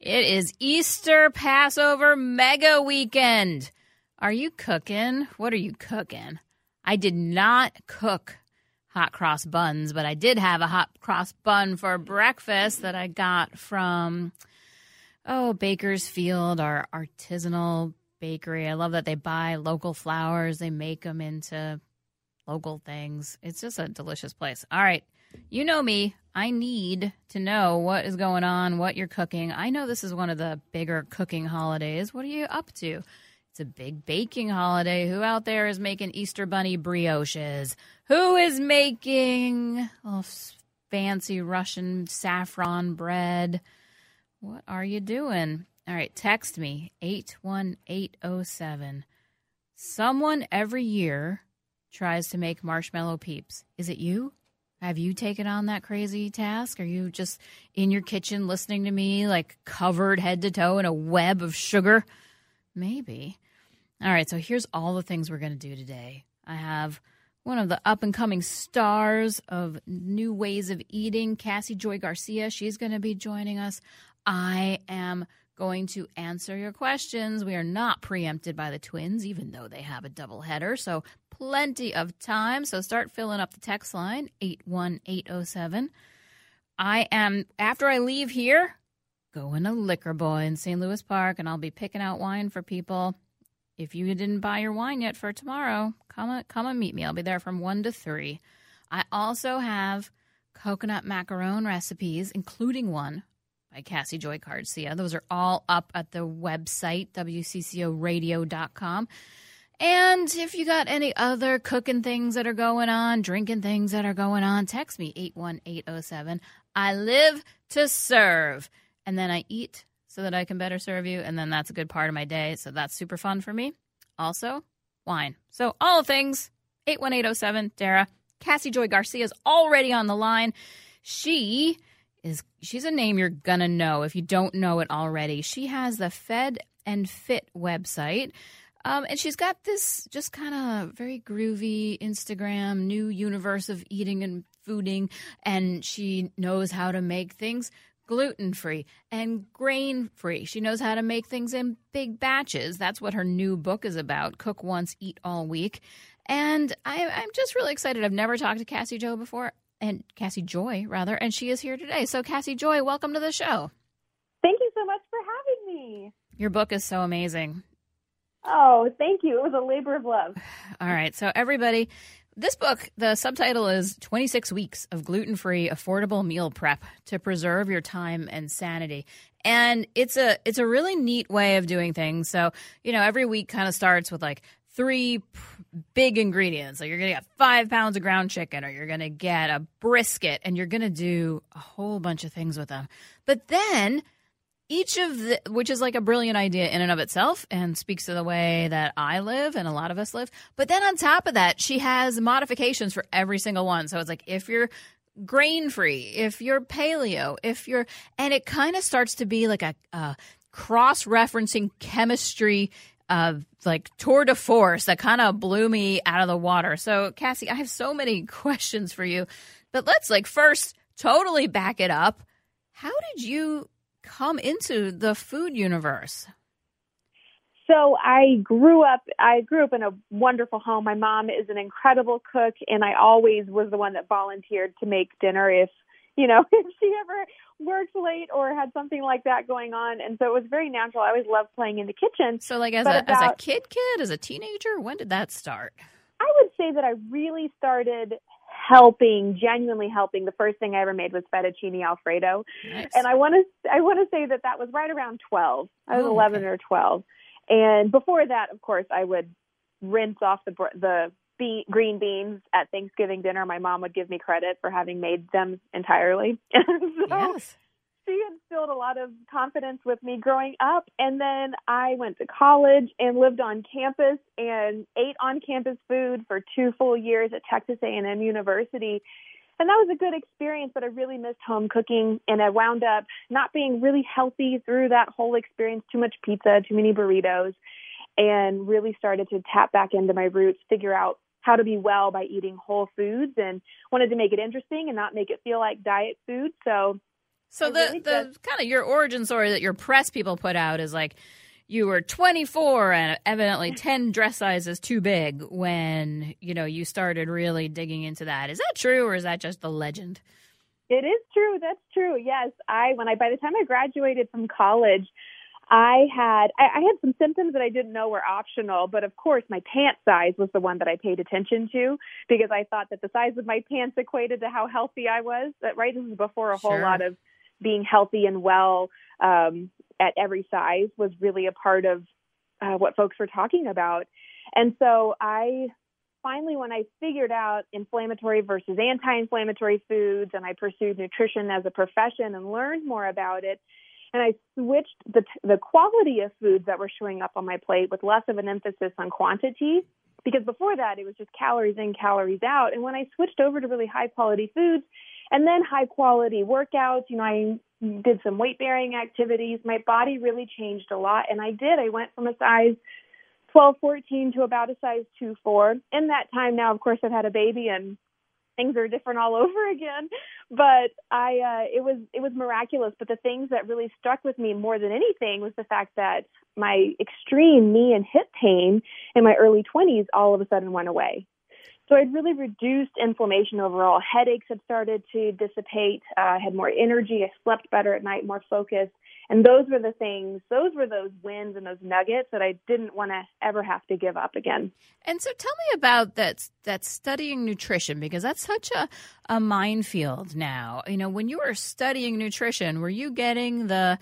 It is Easter Passover mega weekend. Are you cooking? What are you cooking? I did not cook hot cross buns, but I did have a hot cross bun for breakfast that I got from oh Baker's Field, our artisanal bakery. I love that they buy local flours, they make them into local things. It's just a delicious place. All right. You know me. I need to know what is going on, what you're cooking. I know this is one of the bigger cooking holidays. What are you up to? It's a big baking holiday. Who out there is making Easter Bunny brioches? Who is making oh, fancy Russian saffron bread? What are you doing? All right, text me 81807. Someone every year tries to make marshmallow peeps. Is it you? Have you taken on that crazy task? Are you just in your kitchen listening to me, like covered head to toe in a web of sugar? Maybe. All right, so here's all the things we're going to do today. I have one of the up and coming stars of new ways of eating, Cassy Joy Garcia. She's going to be joining us. I am going to answer your questions. We are not preempted by the twins, even though they have a double header. So plenty of time. So start filling up the text line 81807. I am, after I leave here, going to Liquor Boy in St. Louis Park, and I'll be picking out wine for people. If you didn't buy your wine yet for tomorrow, come come and meet me. I'll be there from one to three. I also have coconut macaron recipes, including one by Cassy Joy Garcia. Those are all up at the website, WCCOradio.com. And if you got any other cooking things that are going on, drinking things that are going on, text me 81807. I live to serve. And then I eat so that I can better serve you. And then that's a good part of my day. So that's super fun for me. Also, wine. So all things 81807, Dara. Cassy Joy Garcia is already on the line. She is she's a name you're gonna know if you don't know it already. She has the Fed and Fit website. Um, and she's got this just kind of very groovy Instagram, new universe of eating and fooding. And she knows how to make things gluten free and grain free. She knows how to make things in big batches. That's what her new book is about Cook Once, Eat All Week. And I, am just really excited. I've never talked to Cassy Joe before, and Cassy Joy, rather, and she is here today. So, Cassy Joy, welcome to the show. Thank you so much for having me. Your book is so amazing. Oh, thank you. It was a labor of love. All right. So, everybody, this book, the subtitle is 26 Weeks of Gluten Free Affordable Meal Prep to Preserve Your Time and Sanity. And it's a it's a really neat way of doing things. So, you know, every week kind of starts with like three big ingredients. Like you're going to get five pounds of ground chicken, or you're going to get a brisket, and you're going to do a whole bunch of things with them. But then each of the, which is like a brilliant idea in and of itself and speaks to the way that I live and a lot of us live. But then on top of that, she has modifications for every single one. So it's like if you're grain free, if you're paleo, if you're, and it kind of starts to be like a, a cross referencing chemistry like tour de force that kind of blew me out of the water. So, Cassy, I have so many questions for you, but let's like first totally back it up. How did you come into the food universe? So I grew up I grew up in a wonderful home. My mom is an incredible cook and I always was the one that volunteered to make dinner if, you know, if she ever worked late or had something like that going on. And so it was very natural. I always loved playing in the kitchen. So like as a about, as a kid kid, as a teenager, when did that start? I would say that I really started helping, genuinely helping. The first thing I ever made was fettuccine alfredo, nice. and I want to I want to say that that was right around twelve. I was oh, eleven okay. or twelve, and before that, of course, I would rinse off the the bean, green beans at Thanksgiving dinner. My mom would give me credit for having made them entirely. so, yes. she instilled a lot of confidence with me growing up. And then I went to college and lived on campus and ate on campus food for two full years at Texas A&M University. And that was a good experience, but I really missed home cooking. And I wound up not being really healthy through that whole experience too much pizza, too many burritos, and really started to tap back into my roots, figure out how to be well by eating whole foods and wanted to make it interesting and not make it feel like diet food. So so I the really the just... kind of your origin story that your press people put out is like you were 24 and evidently 10 dress sizes too big when you know you started really digging into that. Is that true or is that just the legend? It is true. That's true. Yes, I when I by the time I graduated from college, I had I, I had some symptoms that I didn't know were optional, but of course my pant size was the one that I paid attention to because I thought that the size of my pants equated to how healthy I was. That right, this is before a whole sure. lot of being healthy and well um, at every size was really a part of uh, what folks were talking about. And so I finally, when I figured out inflammatory versus anti inflammatory foods and I pursued nutrition as a profession and learned more about it, and I switched the, the quality of foods that were showing up on my plate with less of an emphasis on quantity. Because before that, it was just calories in, calories out. And when I switched over to really high quality foods, and then high quality workouts. You know, I did some weight bearing activities. My body really changed a lot. And I did. I went from a size 12, 14 to about a size 2, 4. In that time now, of course, I've had a baby and things are different all over again. But I, uh, it was, it was miraculous. But the things that really stuck with me more than anything was the fact that my extreme knee and hip pain in my early 20s all of a sudden went away. So I'd really reduced inflammation overall. Headaches had started to dissipate. Uh, I had more energy. I slept better at night, more focused. And those were the things, those were those wins and those nuggets that I didn't want to ever have to give up again. And so tell me about that that studying nutrition because that's such a, a minefield now. You know, when you were studying nutrition, were you getting the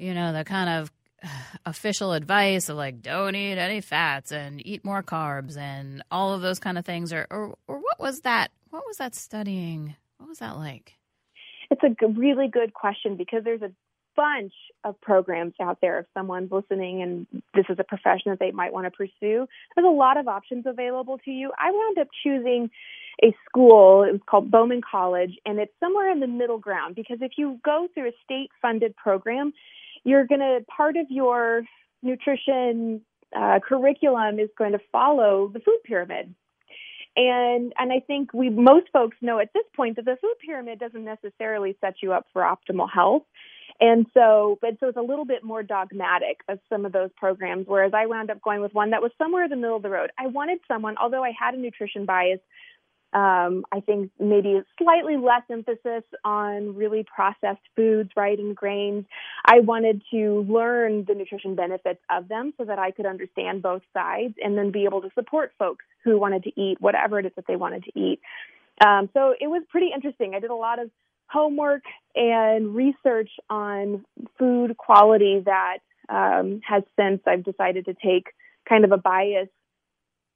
you know, the kind of uh, official advice of like don't eat any fats and eat more carbs and all of those kind of things or or, or what was that what was that studying what was that like it's a really good question because there's a bunch of programs out there if someone's listening and this is a profession that they might want to pursue there's a lot of options available to you i wound up choosing a school it was called Bauman college and it's somewhere in the middle ground because if you go through a state funded program you're going to part of your nutrition uh, curriculum is going to follow the food pyramid. And and I think we most folks know at this point that the food pyramid doesn't necessarily set you up for optimal health. And so, but so it's a little bit more dogmatic of some of those programs, whereas I wound up going with one that was somewhere in the middle of the road. I wanted someone, although I had a nutrition bias, um, I think maybe slightly less emphasis on really processed foods, right, and grains. I wanted to learn the nutrition benefits of them so that I could understand both sides and then be able to support folks who wanted to eat whatever it is that they wanted to eat. Um, so it was pretty interesting. I did a lot of homework and research on food quality that um, has since I've decided to take kind of a bias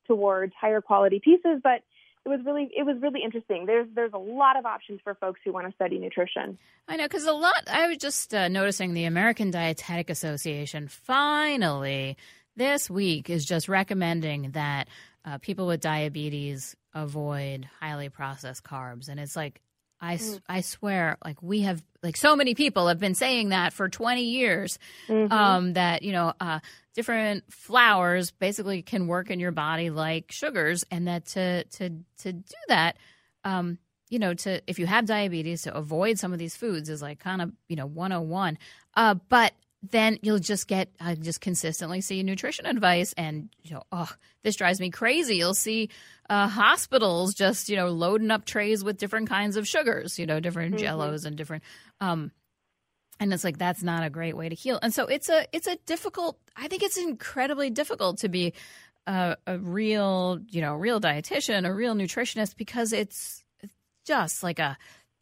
towards higher quality pieces, but it was really it was really interesting. There's there's a lot of options for folks who want to study nutrition. I know because a lot. I was just uh, noticing the American Dietetic Association finally this week is just recommending that uh, people with diabetes avoid highly processed carbs, and it's like I, mm. I swear, like we have, like so many people have been saying that for 20 years, mm-hmm. um, that, you know, uh, different flours basically can work in your body like sugars and that to, to, to do that, um, you know, to, if you have diabetes, to avoid some of these foods is like kind of, you know, 101. Uh, but then you'll just get I just consistently see nutrition advice and you know oh this drives me crazy you'll see uh, hospitals just you know loading up trays with different kinds of sugars you know different mm-hmm. jellos and different um and it's like that's not a great way to heal and so it's a it's a difficult i think it's incredibly difficult to be a, a real you know real dietitian a real nutritionist because it's just like a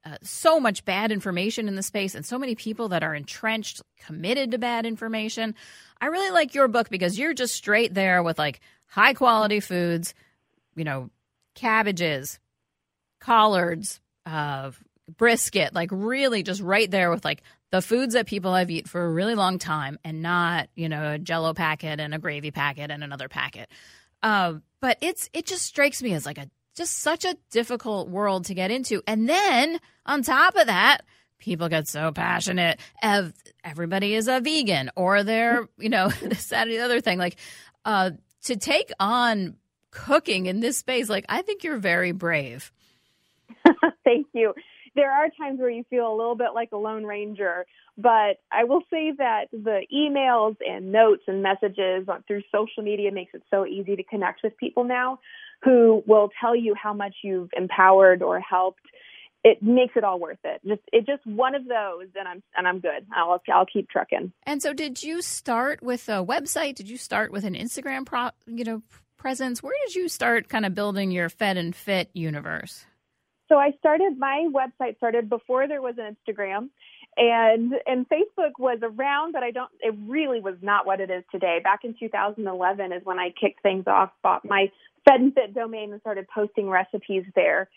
uh, so much bad information in the space and so many people that are entrenched, committed to bad information. I really like your book because you're just straight there with like high quality foods, you know, cabbages, collards, uh, brisket, like really just right there with like the foods that people have eaten for a really long time and not, you know, a jello packet and a gravy packet and another packet. Uh, but it's it just strikes me as like a just such a difficult world to get into. And then on top of that, people get so passionate. Everybody is a vegan or they're, you know, this, that, and the other thing. Like, uh, to take on cooking in this space, like, I think you're very brave. Thank you. There are times where you feel a little bit like a lone ranger, but I will say that the emails and notes and messages through social media makes it so easy to connect with people now who will tell you how much you've empowered or helped it makes it all worth it. Just it just one of those, and I'm and I'm good. I'll I'll keep trucking. And so, did you start with a website? Did you start with an Instagram pro, you know presence? Where did you start kind of building your Fed and Fit universe? So I started my website started before there was an Instagram and and Facebook was around, but I don't. It really was not what it is today. Back in 2011 is when I kicked things off, bought my Fed domain, and started posting recipes there.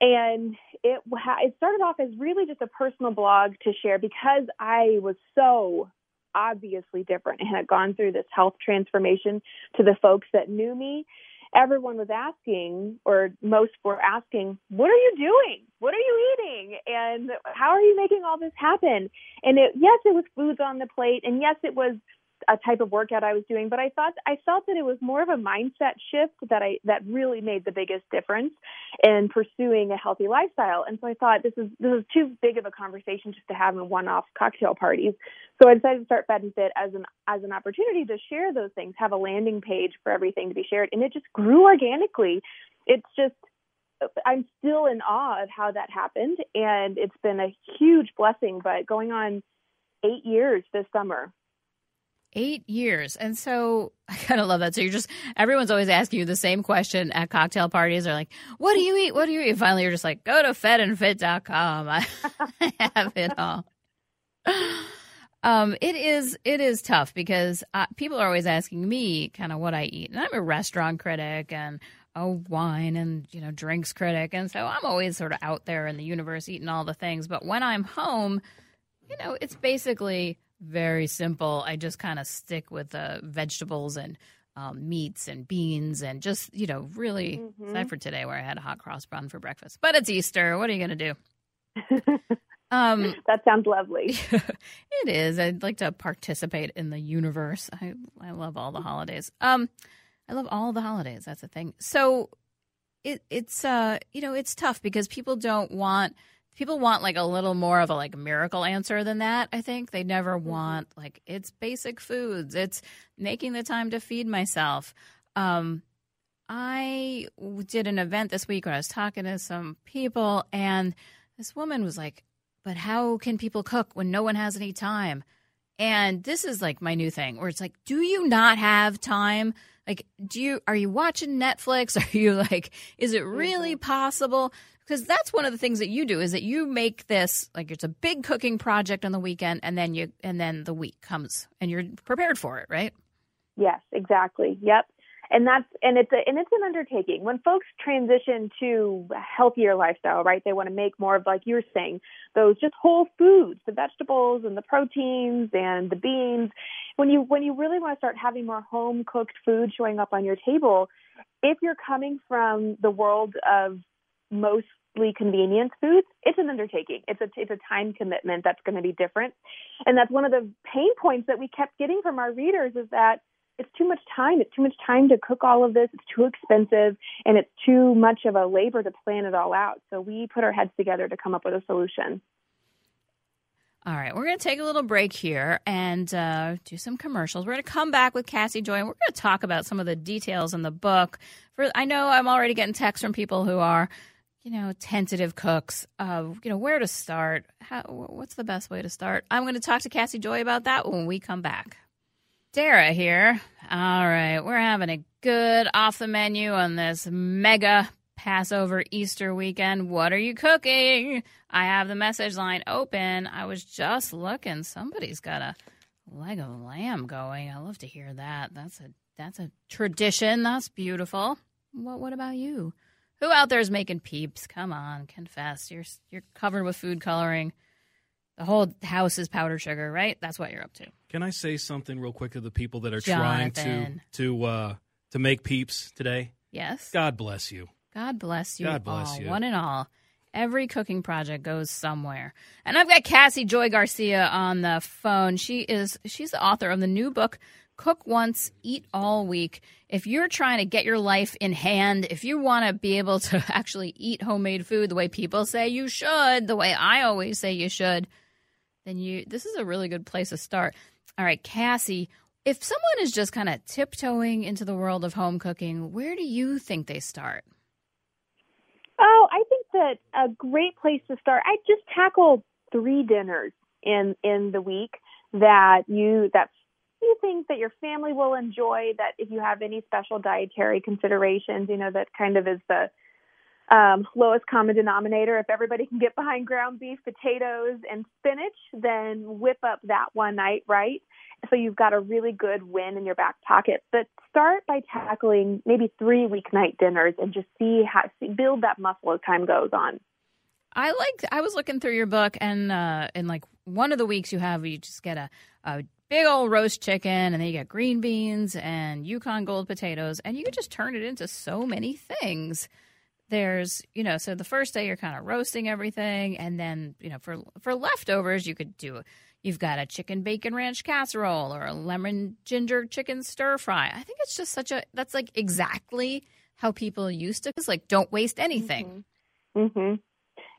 And it it started off as really just a personal blog to share because I was so obviously different and had gone through this health transformation to the folks that knew me everyone was asking, or most were asking, what are you doing? What are you eating? And how are you making all this happen? And it, yes, it was foods on the plate. And yes, it was a type of workout I was doing, but I thought I felt that it was more of a mindset shift that I that really made the biggest difference in pursuing a healthy lifestyle. And so I thought this is this is too big of a conversation just to have in one-off cocktail parties. So I decided to start Fed and Fit as an as an opportunity to share those things, have a landing page for everything to be shared, and it just grew organically. It's just I'm still in awe of how that happened, and it's been a huge blessing. But going on eight years this summer. Eight years. And so I kind of love that. So you're just, everyone's always asking you the same question at cocktail parties. They're like, what do you eat? What do you eat? And finally, you're just like, go to fedandfit.com. I have it all. Um, it is it is tough because uh, people are always asking me kind of what I eat, and I'm a restaurant critic and a wine and you know drinks critic, and so I'm always sort of out there in the universe eating all the things. But when I'm home, you know, it's basically very simple. I just kind of stick with the vegetables and um, meats and beans and just, you know, really, mm-hmm. aside for today where I had a hot cross bun for breakfast. But it's Easter. What are you going to do? um, that sounds lovely. it is. I'd like to participate in the universe. I, I love all the holidays. Um, I love all the holidays. That's the thing. So it, it's, uh, you know, it's tough because people don't want – people want like a little more of a like miracle answer than that i think. They never mm-hmm. want like it's basic foods. It's making the time to feed myself. Um i did an event this week where i was talking to some people and this woman was like but how can people cook when no one has any time? And this is like my new thing where it's like do you not have time? Like do you are you watching netflix? Are you like is it really mm-hmm. possible because that's one of the things that you do is that you make this like it's a big cooking project on the weekend and then you and then the week comes and you're prepared for it right? Yes exactly. Yep. And that's and it's a, and it's an undertaking. When folks transition to a healthier lifestyle right they want to make more of like you were saying those just whole foods the vegetables and the proteins and the beans. When you when you really want to start having more home cooked food showing up on your table if you're coming from the world of mostly convenience foods, it's an undertaking. It's a it's a time commitment that's going to be different, and that's one of the pain points that we kept getting from our readers is that it's too much time. It's too much time to cook all of this. It's too expensive, and it's too much of a labor to plan it all out. So we put our heads together to come up with a solution. All right, we're going to take a little break here and uh, do some commercials. We're going to come back with Cassy Joy, and we're going to talk about some of the details in the book. For I know I'm already getting texts from people who are you know, tentative cooks, uh, you know, where to start? How, what's the best way to start? I'm going to talk to Cassy Joy about that when we come back. Dara here. All right, we're having a good off the menu on this mega Passover Easter weekend. What are you cooking? I have the message line open. I was just looking. Somebody's got a leg of lamb going. I love to hear that. That's a that's a tradition. That's beautiful. What what about you? Who out there is making peeps? Come on, confess. You're you're covered with food coloring. the whole house is powdered sugar, right? That's what you're up to. Can I say something real quick to the people that are Jonathan. trying to to uh, to make peeps today? Yes. God bless you. God bless you God bless all, you. one and all. Every cooking project goes somewhere. And I've got Cassy Joy Garcia on the phone. She is she's the author of the new book Cook Once, Eat All Week. If you're trying to get your life in hand, if you want to be able to actually eat homemade food the way people say you should, the way I always say you should, then you this is a really good place to start. All right, Cassy, if someone is just kind of tiptoeing into the world of home cooking, where do you think they start? Oh, I think that a great place to start. I just tackle three dinners in in the week that you that you think that your family will enjoy. That if you have any special dietary considerations, you know that kind of is the um, lowest common denominator. If everybody can get behind ground beef, potatoes, and spinach, then whip up that one night, right? So you've got a really good win in your back pocket. But start by tackling maybe three weeknight dinners and just see how build that muscle as time goes on. I like. I was looking through your book, and uh, in like one of the weeks you have, you just get a, a big old roast chicken, and then you get green beans and Yukon Gold potatoes, and you can just turn it into so many things. There's, you know, so the first day you're kind of roasting everything, and then you know, for for leftovers, you could do. You've got a chicken bacon ranch casserole or a lemon ginger chicken stir fry. I think it's just such a. That's like exactly how people used to. It's like don't waste anything. Mm-hmm.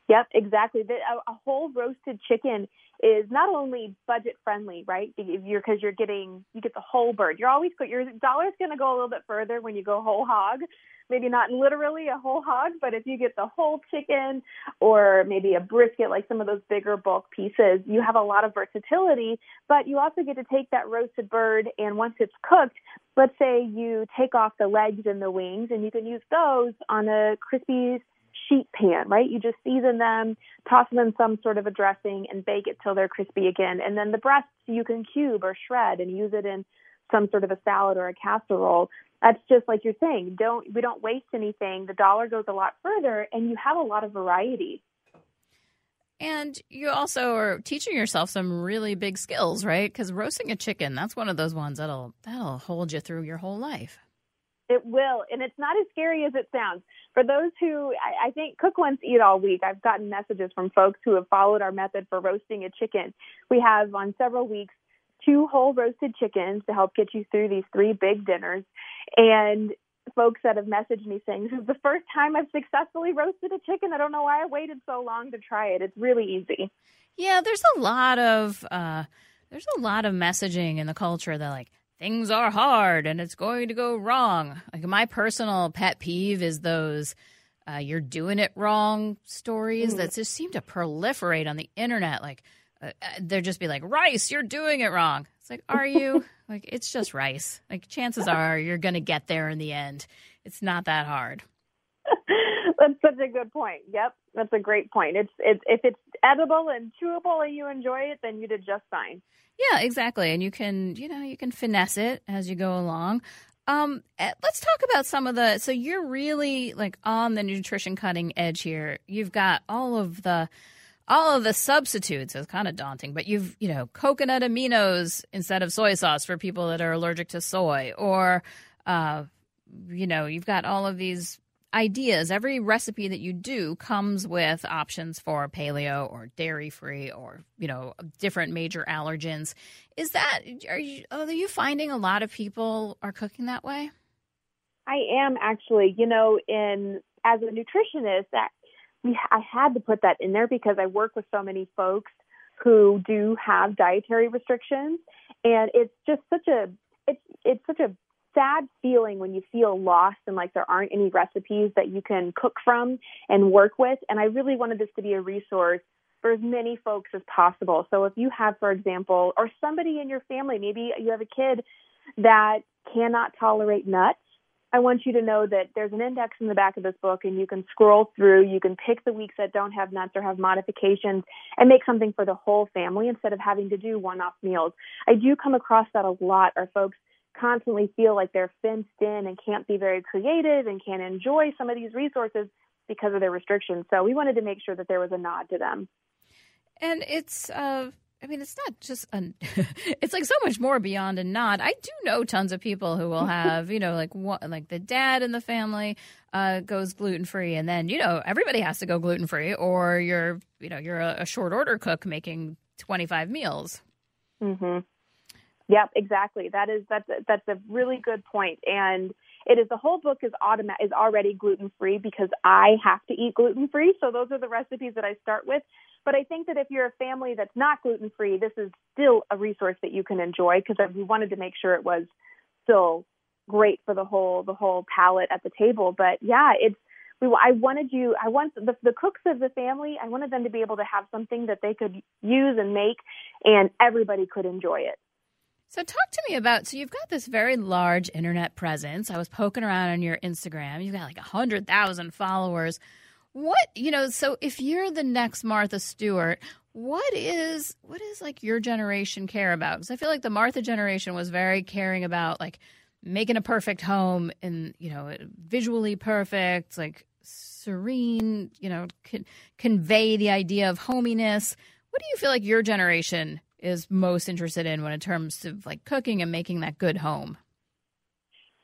Yep, exactly. A, a whole roasted chicken is not only budget friendly, right? If you're because you're getting you get the whole bird. You're always your dollar's going to go a little bit further when you go whole hog. Maybe not literally a whole hog, but if you get the whole chicken or maybe a brisket, like some of those bigger bulk pieces, you have a lot of versatility. But you also get to take that roasted bird and once it's cooked, let's say you take off the legs and the wings, and you can use those on a crispy sheet pan, right? You just season them, toss them in some sort of a dressing, and bake it till they're crispy again. And then the breasts you can cube or shred and use it in some sort of a salad or a casserole. That's just like you're saying. Don't we don't waste anything. The dollar goes a lot further, and you have a lot of variety. And you also are teaching yourself some really big skills, right? Because roasting a chicken, that's one of those ones that'll that'll hold you through your whole life. It will, and it's not as scary as it sounds. For those who, I, I think, cook once, eat all week, I've gotten messages from folks who have followed our method for roasting a chicken. We have on several weeks two whole roasted chickens to help get you through these three big dinners. And folks that have messaged me saying, This is the first time I've successfully roasted a chicken. I don't know why I waited so long to try it. It's really easy. Yeah, there's a lot of uh, there's a lot of messaging in the culture that like things are hard and it's going to go wrong. Like my personal pet peeve is those uh, you're doing it wrong stories Mm. that just seem to proliferate on the internet. Like uh, uh, they'll just be like, "Rice, you're doing it wrong." It's like, are you? like it's just rice. Like chances are you're going to get there in the end. It's not that hard. That's such a good point. Yep, that's a great point. It's it's if it's edible and chewable and you enjoy it, then you did just fine. Yeah, exactly. And you can, you know, you can finesse it as you go along. Um, eh, let's talk about some of the. So you're really like on the nutrition cutting edge here. You've got all of the, all of the substitutes. It's kind of daunting, but you've, you know, coconut aminos instead of soy sauce for people that are allergic to soy, or, uh, you know, you've got all of these ideas. Every recipe that you do comes with options for paleo or dairy free or, you know, different major allergens. Is that are you are you finding a lot of people are cooking that way? I am actually, you know, in as a nutritionist, that we I had to put that in there because I work with so many folks who do have dietary restrictions, and it's just such a it's it's such a sad feeling when you feel lost and like there aren't any recipes that you can cook from and work with. And I really wanted this to be a resource for as many folks as possible. So if you have, for example, or somebody in your family, maybe you have a kid that cannot tolerate nuts. I want you to know that there's an index in the back of this book and you can scroll through, you can pick the weeks that don't have nuts or have modifications and make something for the whole family instead of having to do one-off meals. I do come across that a lot are folks constantly feel like they're fenced in and can't be very creative and can't enjoy some of these resources because of their restrictions. So we wanted to make sure that there was a nod to them. And it's uh I mean, it's not just an. it's like so much more beyond a nod. I do know tons of people who will have, you know, like what, like the dad in the family uh, goes gluten free, and then you know everybody has to go gluten free, or you're, you know, you're a, a short order cook making twenty five meals. Mhm. Yep, exactly. That is that's a, that's a really good point, and it is the whole book is automatic is already gluten free because I have to eat gluten free. So those are the recipes that I start with. But I think that if you're a family that's not gluten free, this is still a resource that you can enjoy because we wanted to make sure it was still great for the whole the whole palate at the table. But yeah, it's we I wanted you I want the the cooks of the family I wanted them to be able to have something that they could use and make and everybody could enjoy it. So talk to me about so you've got this very large internet presence. I was poking around on your Instagram. You've got like a hundred thousand followers. What you know? So if you're the next Martha Stewart, what is what is like your generation care about? Because I feel like the Martha generation was very caring about like making a perfect home and you know visually perfect, like serene. You know, con- convey the idea of hominess. What do you feel like your generation is most interested in when in terms of like cooking and making that good home?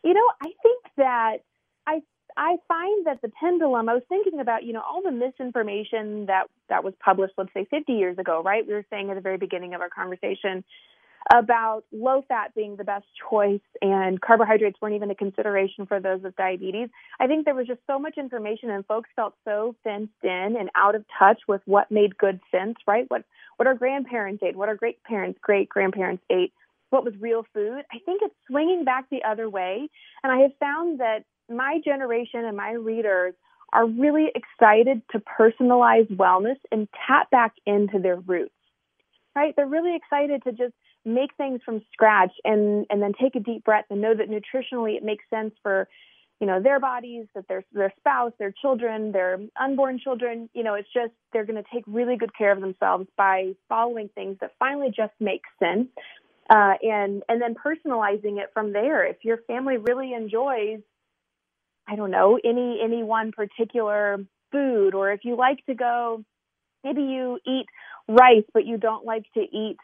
You know, I think that I I find that the pendulum, I was thinking about, you know, all the misinformation that that was published, let's say 50 years ago, right? We were saying at the very beginning of our conversation about low fat being the best choice and carbohydrates weren't even a consideration for those with diabetes. I think there was just so much information and folks felt so fenced in and out of touch with what made good sense, right? What what our grandparents ate, what our great parents, great grandparents ate, what was real food. I think it's swinging back the other way. And I have found that my generation and my readers are really excited to personalize wellness and tap back into their roots. Right? They're really excited to just make things from scratch and and then take a deep breath and know that nutritionally it makes sense for you know their bodies that their their spouse their children their unborn children. You know it's just they're going to take really good care of themselves by following things that finally just make sense uh, and and then personalizing it from there. If your family really enjoys I don't know, any any one particular food or if you like to go maybe you eat rice but you don't like to eat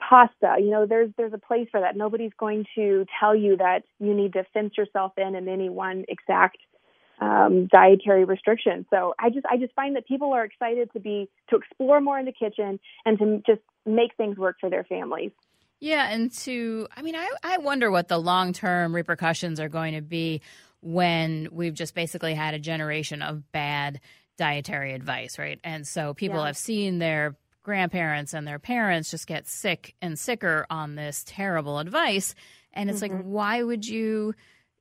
pasta. You know, there's there's a place for that. Nobody's going to tell you that you need to fence yourself in in any one exact um, dietary restriction. So I just I just find that people are excited to be to explore more in the kitchen and to just make things work for their families. Yeah, and to I mean I I wonder what the long term repercussions are going to be when we've just basically had a generation of bad dietary advice, right? And so people yeah. have seen their grandparents and their parents just get sick and sicker on this terrible advice. And it's mm-hmm. like, why would you,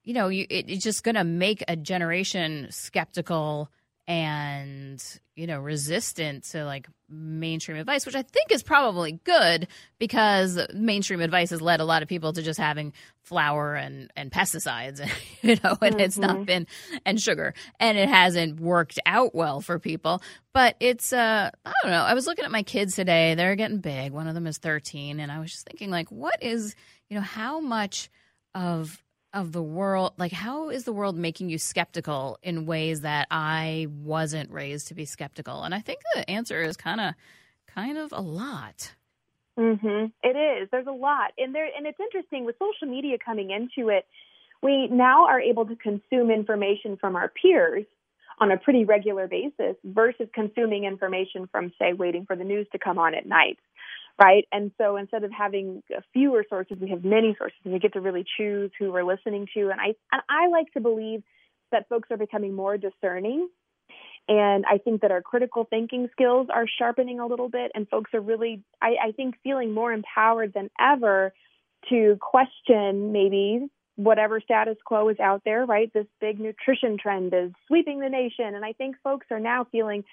you know, you, it, it's just going to make a generation skeptical and you know resistant to like mainstream advice which i think is probably good because mainstream advice has led a lot of people to just having flour and and pesticides and you know and mm-hmm. it's not mm-hmm. been and sugar and it hasn't worked out well for people but it's uh i don't know i was looking at my kids today they're getting big one of them is 13 and i was just thinking like what is you know how much of of the world like how is the world making you skeptical in ways that i wasn't raised to be skeptical? And i think the answer is kind of kind of a lot. Mhm it is. There's a lot. And there and it's interesting with social media coming into it we now are able to consume information from our peers on a pretty regular basis versus consuming information from say waiting for the news to come on at night right? And so instead of having fewer sources, we have many sources, and we get to really choose who we're listening to. And I and I like to believe that folks are becoming more discerning. And I think that our critical thinking skills are sharpening a little bit, and folks are really, I, I think, feeling more empowered than ever to question maybe whatever status quo is out there, right? This big nutrition trend is sweeping the nation. And I think folks are now feeling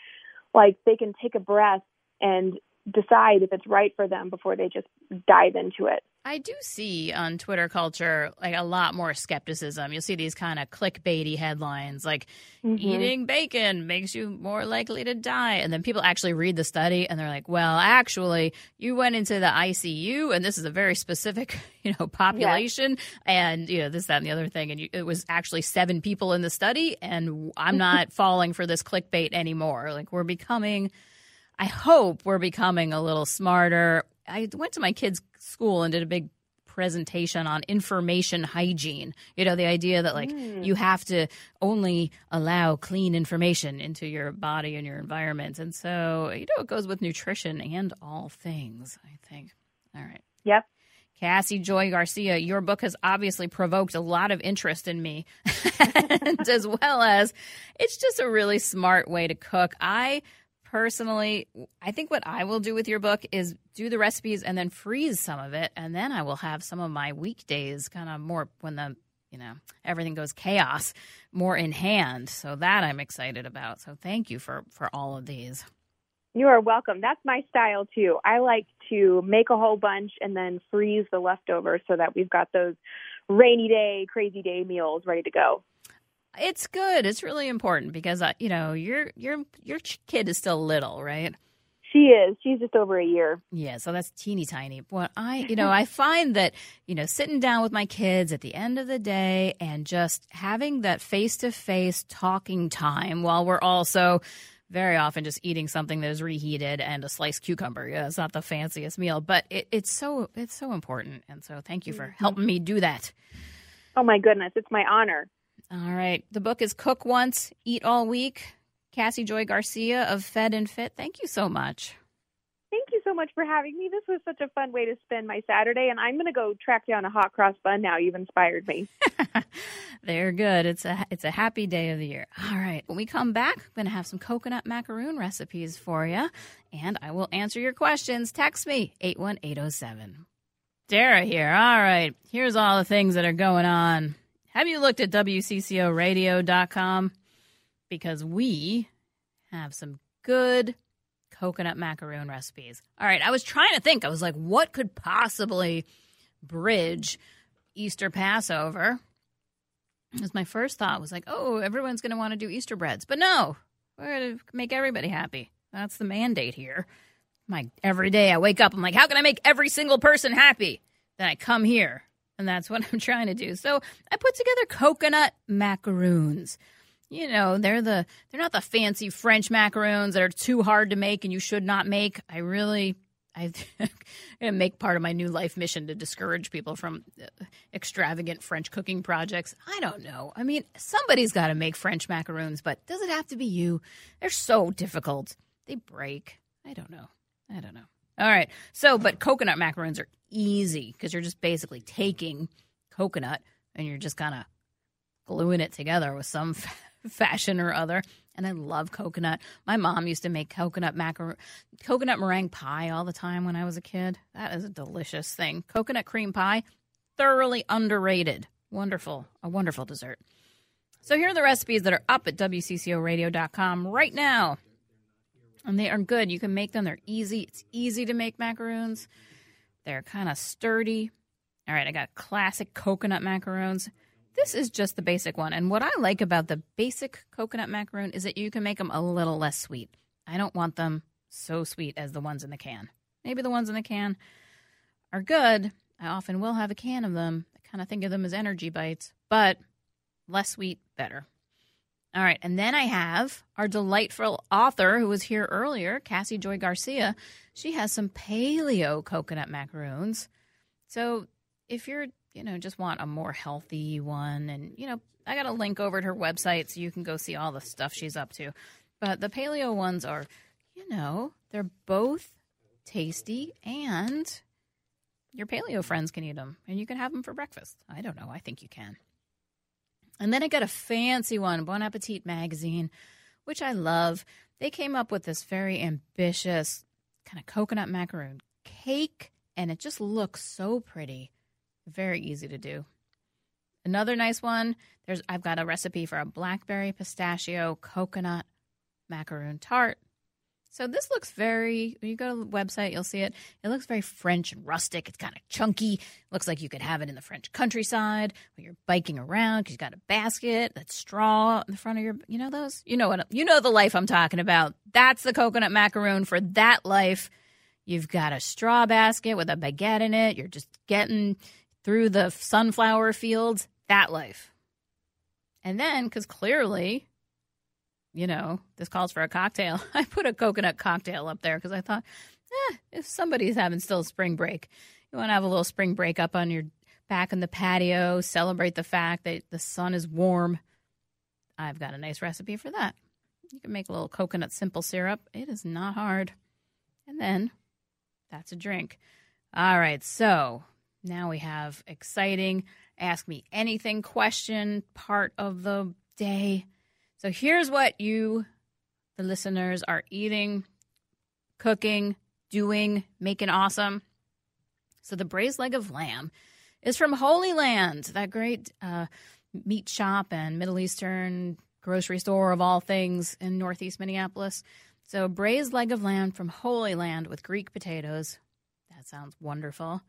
like they can take a breath and decide if it's right for them before they just dive into it. I do see on Twitter culture like a lot more skepticism. You'll see these kind of clickbaity headlines like mm-hmm. eating bacon makes you more likely to die. And then people actually read the study and they're like, well, actually, you went into the ICU and this is a very specific, you know, population yes. and, you know, this, that, and the other thing. And you, it was actually seven people in the study and I'm not falling for this clickbait anymore. Like we're becoming – I hope we're becoming a little smarter. I went to my kids' school and did a big presentation on information hygiene. You know, the idea that like mm. you have to only allow clean information into your body and your environment. And so, you know, it goes with nutrition and all things, I think. All right. Yep. Cassy Joy Garcia, your book has obviously provoked a lot of interest in me, as well as it's just a really smart way to cook. I personally, I think what I will do with your book is do the recipes and then freeze some of it, and then I will have some of my weekdays kind of more when the you know everything goes chaos more in hand. So that I'm excited about. So thank you for for all of these. You are welcome. That's my style too. I like to make a whole bunch and then freeze the leftovers so that we've got those rainy day, crazy day meals ready to go. It's good. It's really important because uh, you know your your your kid is still little, right? She is. She's just over a year. Yeah, so that's teeny tiny. But I, you know, I find that, you know, sitting down with my kids at the end of the day and just having that face to face talking time while we're also very often just eating something that is reheated and a sliced cucumber. Yeah, it's not the fanciest meal, but it, it's so it's so important. And so thank you for mm-hmm. helping me do that. Oh my goodness, it's my honor. All right. The book is Cook Once, Eat All Week. Cassy Joy Garcia of Fed and Fit. Thank you so much. Thank you so much for having me. This was such a fun way to spend my Saturday, and I'm going to go track down a hot cross bun now. You've inspired me. They're good. It's a it's a happy day of the year. All right. When we come back, I'm going to have some coconut macaroon recipes for you, and I will answer your questions. Text me 81807. Dara here. All right. Here's all the things that are going on have you looked at WCCOradio.com? Because we have some good coconut macaroon recipes. All right, I was trying to think. I was like, what could possibly bridge Easter Passover? Because my first thought was like, oh, everyone's going to want to do Easter breads. But no, we're going to make everybody happy. That's the mandate here. My every day I wake up, I'm like, how can I make every single person happy? Then I come here and that's what I'm trying to do. So I put together coconut macaroons. You know, they're the they're not the fancy French macaroons that are too hard to make and you should not make. I really I make part of my new life mission to discourage people from uh, extravagant French cooking projects. I don't know. I mean, somebody's got to make French macaroons, but does it have to be you? They're so difficult. They break. I don't know. I don't know. All right. So, but coconut macaroons are easy because you're just basically taking coconut and you're just kind of gluing it together with some f- fashion or other. And I love coconut. My mom used to make coconut macaron, coconut meringue pie all the time when I was a kid. That is a delicious thing. Coconut cream pie, thoroughly underrated. Wonderful, a wonderful dessert. So here are the recipes that are up at WCCOradio.com right now. And they are good. You can make them. They're easy. It's easy to make macaroons. They're kind of sturdy. All right, I got classic coconut macaroons. This is just the basic one. And what I like about the basic coconut macaroon is that you can make them a little less sweet. I don't want them so sweet as the ones in the can. Maybe the ones in the can are good. I often will have a can of them. I kind of think of them as energy bites, but less sweet, better. All right. And then I have our delightful author who was here earlier, Cassy Joy Garcia. She has some paleo coconut macaroons. So if you're, you know, just want a more healthy one, and, you know, I got a link over to her website so you can go see all the stuff she's up to. But the paleo ones are, you know, they're both tasty and your paleo friends can eat them and you can have them for breakfast. I don't know. I think you can. And then I got a fancy one, Bon Appetit magazine, which I love. They came up with this very ambitious kind of coconut macaroon cake, and it just looks so pretty. Very easy to do. Another nice one, there's I've got a recipe for a blackberry pistachio coconut macaroon tart. So this looks very. When you go to the website, you'll see it. It looks very French and rustic. It's kind of chunky. Looks like you could have it in the French countryside when you're biking around because you got a basket that's straw in the front of your. You know those. You know what? You know the life I'm talking about. That's the coconut macaroon for that life. You've got a straw basket with a baguette in it. You're just getting through the sunflower fields. That life. And then, because clearly you know, this calls for a cocktail. I put a coconut cocktail up there because I thought, eh, if somebody's having still spring break, you want to have a little spring break up on your back in the patio, celebrate the fact that the sun is warm. I've got a nice recipe for that. You can make a little coconut simple syrup. It is not hard. And then that's a drink. All right, so now we have exciting ask me anything question part of the day. So here's what you, the listeners, are eating, cooking, doing, making awesome. So the braised leg of lamb is from Holy Land, that great uh, meat shop and Middle Eastern grocery store of all things in Northeast Minneapolis. So braised leg of lamb from Holy Land with Greek potatoes. That sounds wonderful.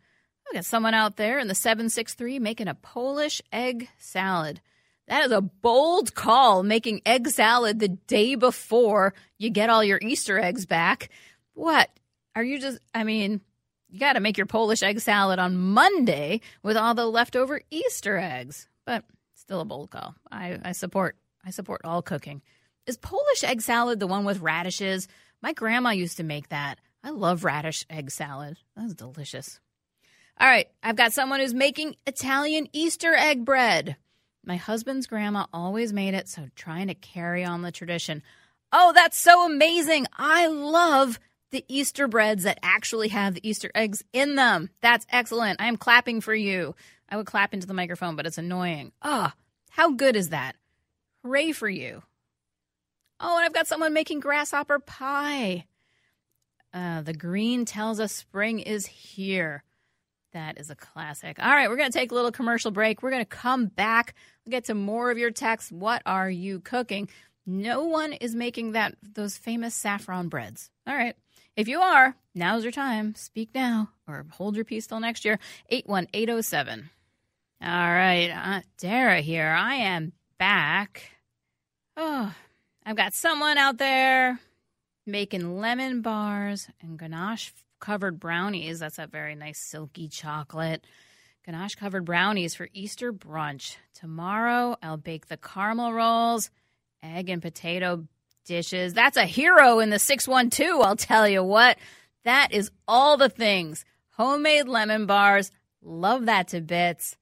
I got someone out there in the 763 making a Polish egg salad. That is a bold call, making egg salad the day before you get all your Easter eggs back. What? Are you just, I mean, you got to make your Polish egg salad on Monday with all the leftover Easter eggs. But still a bold call. I, I support I support all cooking. Is Polish egg salad the one with radishes? My grandma used to make that. I love radish egg salad. That's delicious. All right, I've got someone who's making Italian Easter egg bread. My husband's grandma always made it, so trying to carry on the tradition. Oh, that's so amazing. I love the Easter breads that actually have the Easter eggs in them. That's excellent. I am clapping for you. I would clap into the microphone, but it's annoying. Ah, oh, how good is that? Hooray for you. Oh, and I've got someone making grasshopper pie. Uh, the green tells us spring is here. That is a classic. All right, we're going to take a little commercial break. We're going to come back. We'll get to more of your texts. What are you cooking? No one is making that those famous saffron breads. All right. If you are, now's your time. Speak now or hold your peace till next year. 81807. All right. Uh, Dara here. I am back. Oh, I've got someone out there making lemon bars and ganache covered brownies. That's a very nice silky chocolate. Ganache covered brownies for Easter brunch. Tomorrow, I'll bake the caramel rolls, egg and potato dishes. That's a hero in the 612, I'll tell you what. That is all the things. Homemade lemon bars. Love that to bits.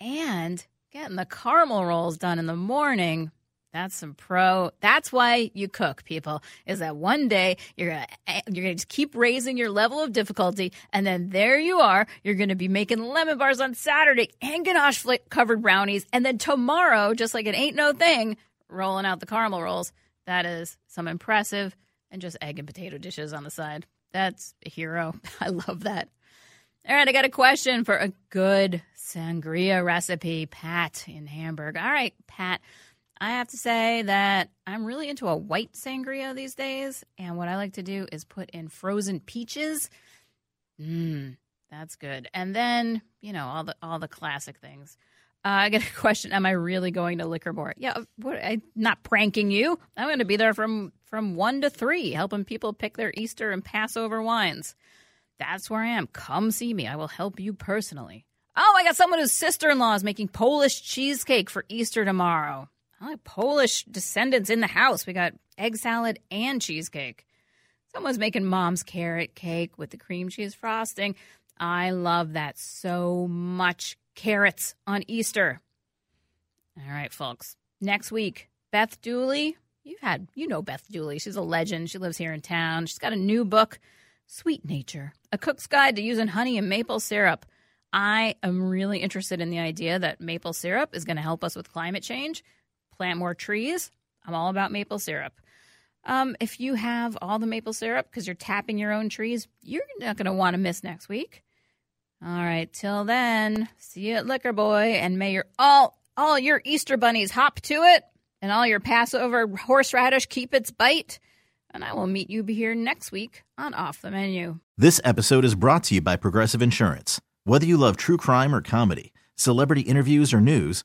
And getting the caramel rolls done in the morning. That's some pro. That's why you cook, people. Is that one day you're gonna eh, you're gonna just keep raising your level of difficulty, and then there you are. You're gonna be making lemon bars on Saturday and ganache covered brownies, and then tomorrow, just like it ain't no thing, rolling out the caramel rolls. That is some impressive and just egg and potato dishes on the side. That's a hero. I love that. All right, I got a question for a good sangria recipe. Pat in Hamburg. All right, Pat. I have to say that I'm really into a white sangria these days, and what I like to do is put in frozen peaches. Mmm, that's good. And then you know all the all the classic things. Uh, I get a question: Am I really going to liquor board? Yeah, what, I'm not pranking you. I'm going to be there from from one to three, helping people pick their Easter and Passover wines. That's where I am. Come see me. I will help you personally. Oh, I got someone whose sister in law is making Polish cheesecake for Easter tomorrow. Polish descendants in the house. We got egg salad and cheesecake. Someone's making mom's carrot cake with the cream cheese frosting. I love that so much. Carrots on Easter. All right, folks. Next week, Beth Dooley. You've had, you know Beth Dooley. She's a legend. She lives here in town. She's got a new book, Sweet Nature, a cook's guide to using honey and maple syrup. I am really interested in the idea that maple syrup is going to help us with climate change plant more trees. I'm all about maple syrup. Um, if you have all the maple syrup because you're tapping your own trees, you're not going to want to miss next week. All right, till then, see you at Liquor Boy, and may your all all your Easter bunnies hop to it, and all your Passover horseradish keep its bite. And I will meet you here next week on Off the Menu. This episode is brought to you by Progressive Insurance. Whether you love true crime or comedy, celebrity interviews or news